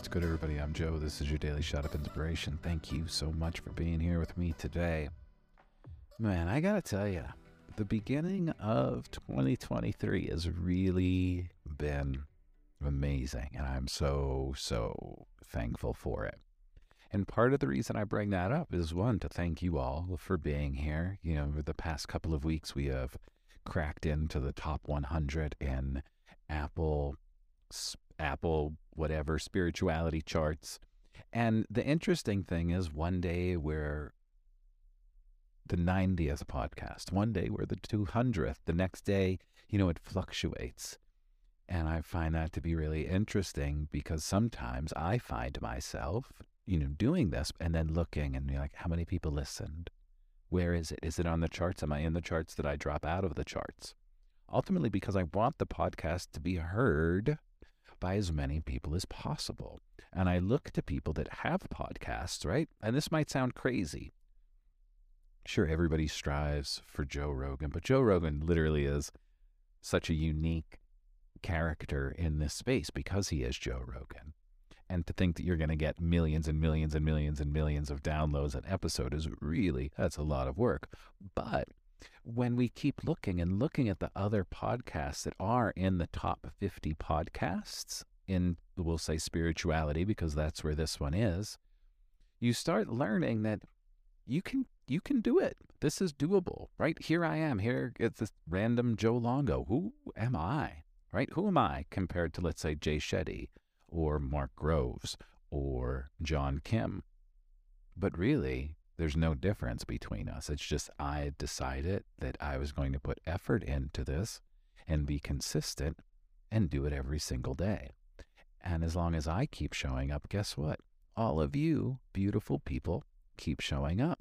good, everybody? I'm Joe. This is your daily shot of inspiration. Thank you so much for being here with me today. Man, I gotta tell you, the beginning of 2023 has really been amazing, and I'm so, so thankful for it. And part of the reason I bring that up is one, to thank you all for being here. You know, over the past couple of weeks, we have cracked into the top 100 in Apple Apple, whatever, spirituality charts. And the interesting thing is, one day we're the 90th podcast, one day we're the 200th, the next day, you know, it fluctuates. And I find that to be really interesting because sometimes I find myself, you know, doing this and then looking and be like, how many people listened? Where is it? Is it on the charts? Am I in the charts? Did I drop out of the charts? Ultimately, because I want the podcast to be heard by as many people as possible. And I look to people that have podcasts, right? And this might sound crazy. Sure, everybody strives for Joe Rogan, but Joe Rogan literally is such a unique character in this space because he is Joe Rogan. And to think that you're going to get millions and millions and millions and millions of downloads an episode is really, that's a lot of work. But when we keep looking and looking at the other podcasts that are in the top 50 podcasts in, we'll say, spirituality, because that's where this one is, you start learning that you can you can do it. This is doable, right? Here I am. Here it's this random Joe Longo. Who am I, right? Who am I compared to, let's say, Jay Shetty or Mark Groves or John Kim? But really, there's no difference between us. It's just I decided that I was going to put effort into this and be consistent and do it every single day. And as long as I keep showing up, guess what? All of you beautiful people keep showing up.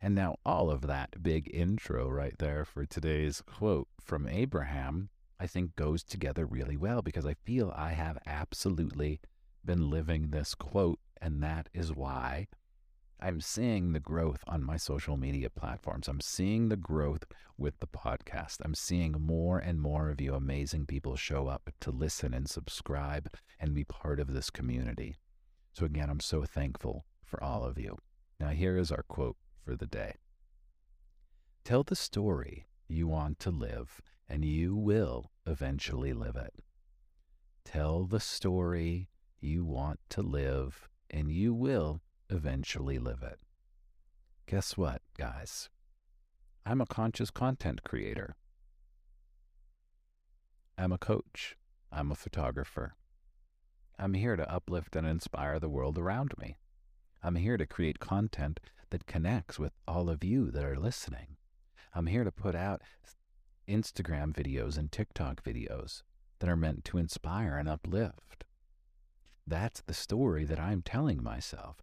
And now, all of that big intro right there for today's quote from Abraham, I think goes together really well because I feel I have absolutely been living this quote. And that is why I'm seeing the growth on my social media platforms. I'm seeing the growth with the podcast. I'm seeing more and more of you amazing people show up to listen and subscribe and be part of this community. So, again, I'm so thankful for all of you. Now, here is our quote for the day Tell the story you want to live, and you will eventually live it. Tell the story you want to live, and you will eventually live it. Guess what, guys? I'm a conscious content creator. I'm a coach. I'm a photographer. I'm here to uplift and inspire the world around me. I'm here to create content that connects with all of you that are listening. I'm here to put out Instagram videos and TikTok videos that are meant to inspire and uplift. That's the story that I'm telling myself.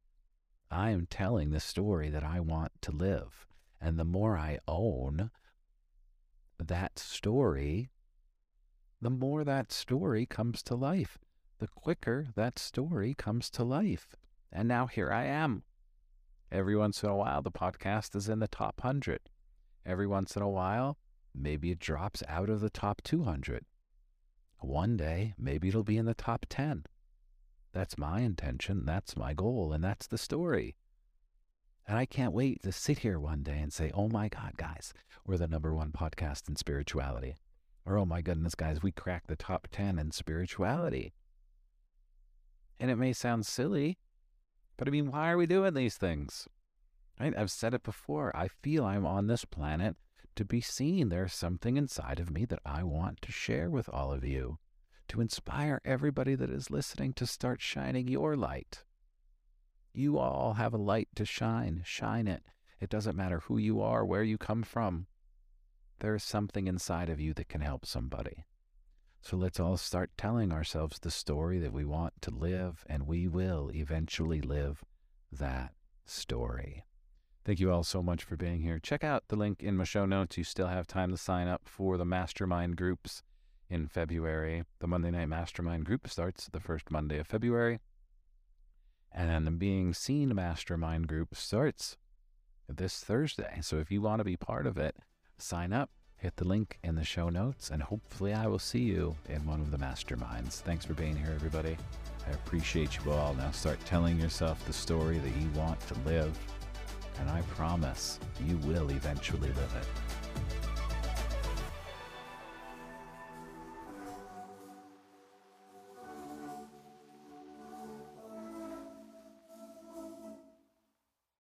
I am telling the story that I want to live. And the more I own that story, the more that story comes to life. The quicker that story comes to life. And now here I am. Every once in a while, the podcast is in the top 100. Every once in a while, maybe it drops out of the top 200. One day, maybe it'll be in the top 10. That's my intention. That's my goal. And that's the story. And I can't wait to sit here one day and say, oh my God, guys, we're the number one podcast in spirituality. Or, oh my goodness, guys, we cracked the top 10 in spirituality. And it may sound silly, but I mean, why are we doing these things? Right? I've said it before. I feel I'm on this planet to be seen. There's something inside of me that I want to share with all of you to inspire everybody that is listening to start shining your light. You all have a light to shine. Shine it. It doesn't matter who you are, where you come from. There is something inside of you that can help somebody. So let's all start telling ourselves the story that we want to live, and we will eventually live that story. Thank you all so much for being here. Check out the link in my show notes. You still have time to sign up for the mastermind groups in February. The Monday Night Mastermind group starts the first Monday of February. And the Being Seen Mastermind group starts this Thursday. So if you want to be part of it, sign up hit the link in the show notes, and hopefully, I will see you in one of the masterminds. Thanks for being here, everybody. I appreciate you all. Now start telling yourself the story that you want to live, and I promise you will eventually live it.